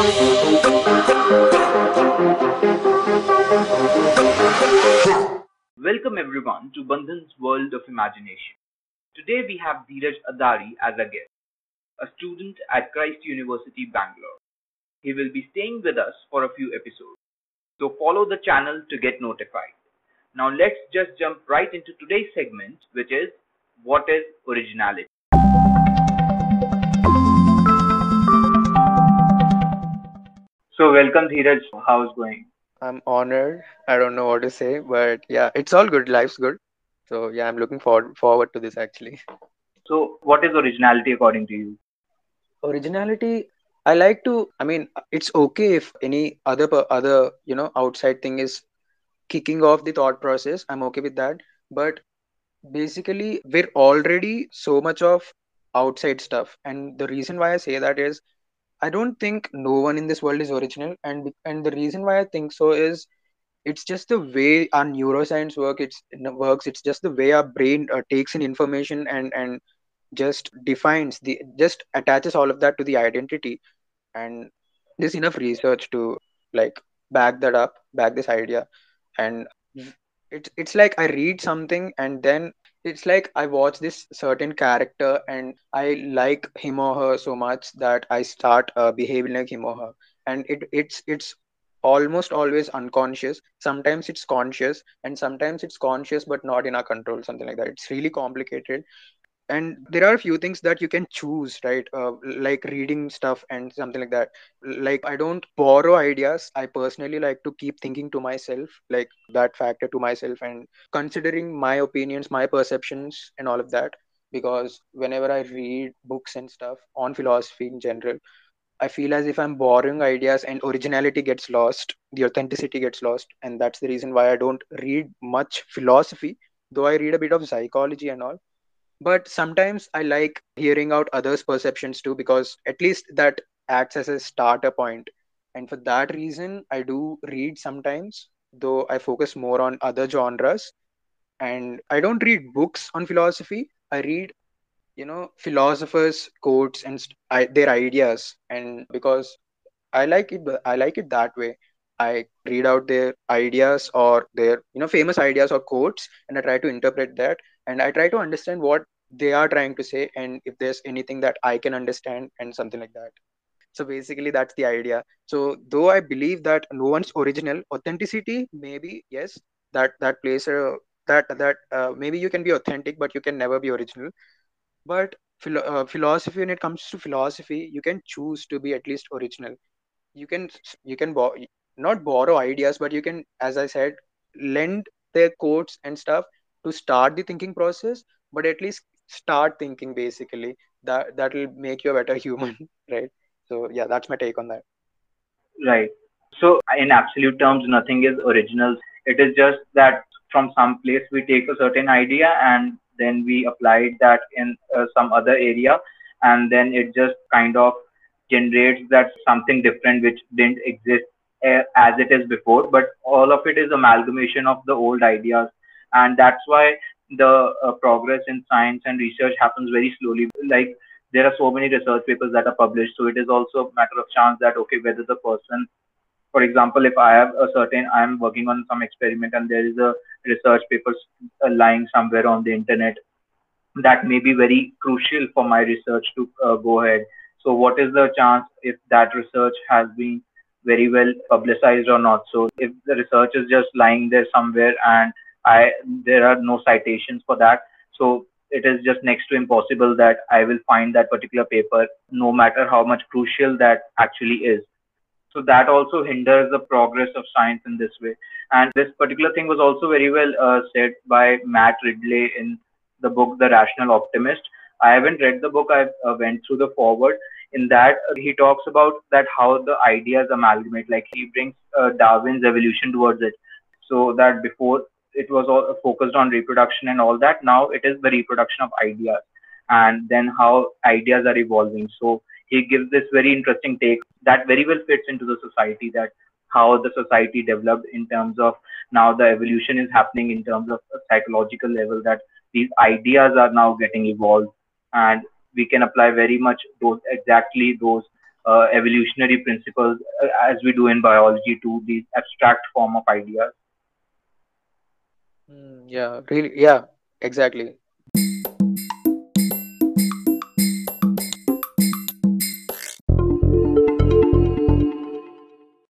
Welcome everyone to Bandhan's World of Imagination. Today we have Dheeraj Adari as a guest, a student at Christ University, Bangalore. He will be staying with us for a few episodes. So follow the channel to get notified. Now let's just jump right into today's segment, which is what is originality? So welcome Dheeraj, how's going? I'm honored. I don't know what to say, but yeah, it's all good. Life's good. So yeah, I'm looking forward forward to this actually. So what is originality according to you? Originality, I like to. I mean, it's okay if any other other you know outside thing is kicking off the thought process. I'm okay with that. But basically, we're already so much of outside stuff, and the reason why I say that is I don't think no one in this world is original, and and the reason why I think so is it's just the way our neuroscience work. It's works. It's just the way our brain uh, takes in information and and just defines the just attaches all of that to the identity. And there's enough research to like back that up, back this idea, and it's it's like I read something and then it's like I watch this certain character and I like him or her so much that I start uh, behaving like him or her, and it it's it's almost always unconscious. Sometimes it's conscious, and sometimes it's conscious but not in our control. Something like that. It's really complicated, and there are a few things that you can choose right? Uh, like reading stuff and something like that. Like i don't borrow ideas. I personally like to keep thinking to myself like that factor to myself and considering my opinions my perceptions and all of that. Because whenever i read books and stuff on philosophy in general i feel as if i'm borrowing ideas and originality gets lost the authenticity gets lost. And that's the reason why i don't read much philosophy though i read a bit of psychology and all but sometimes i like hearing out others perceptions too because at least that acts as a starter point. and for that reason i do read sometimes though i focus more on other genres. And i don't read books on philosophy. I read you know philosophers quotes and I, their ideas. And because i like it i like it that way. I read out their ideas or their you know famous ideas or quotes and i try to interpret that and i try to understand what they are trying to say and if there's anything that i can understand and something like that. So basically that's the idea. So though i believe that no one's original authenticity maybe yes that that plays a that that uh, maybe you can be authentic but you can never be original. But philo- uh, philosophy when it comes to philosophy you can choose to be at least original. You can you can bo- not borrow ideas but you can as i said lend their quotes and stuff to start the thinking process but at least start thinking basically that that will make you a better human right so yeah that's my take on that Right. So in absolute terms, nothing is original. It is just that from some place we take a certain idea and then we apply that in uh, some other area, and then it just kind of generates that something different which didn't exist uh, as it is before. But all of it is amalgamation of the old ideas, and that's why the uh, progress in science and research happens very slowly. Like there are so many research papers that are published, so it is also a matter of chance that okay whether the person for example, if I have a certain, I'm working on some experiment and there is a research paper uh, lying somewhere on the internet that may be very crucial for my research to uh, go ahead. So, what is the chance if that research has been very well publicized or not? So, if the research is just lying there somewhere and I there are no citations for that, so it is just next to impossible that I will find that particular paper, no matter how much crucial that actually is. So that also hinders the progress of science in this way. And this particular thing was also very well uh, said by Matt Ridley in the book The Rational Optimist. I haven't read the book. I uh, went through the foreword. In that, uh, he talks about that how the ideas amalgamate. Like he brings uh, Darwin's evolution towards it. So that before it was all focused on reproduction and all that. Now it is the reproduction of ideas, and then how ideas are evolving. So he gives this very interesting take that very well fits into the society that how the society developed in terms of now the evolution is happening in terms of a psychological level that these ideas are now getting evolved and we can apply very much those exactly those uh, evolutionary principles uh, as we do in biology to these abstract form of ideas Mm, yeah, really, yeah, exactly.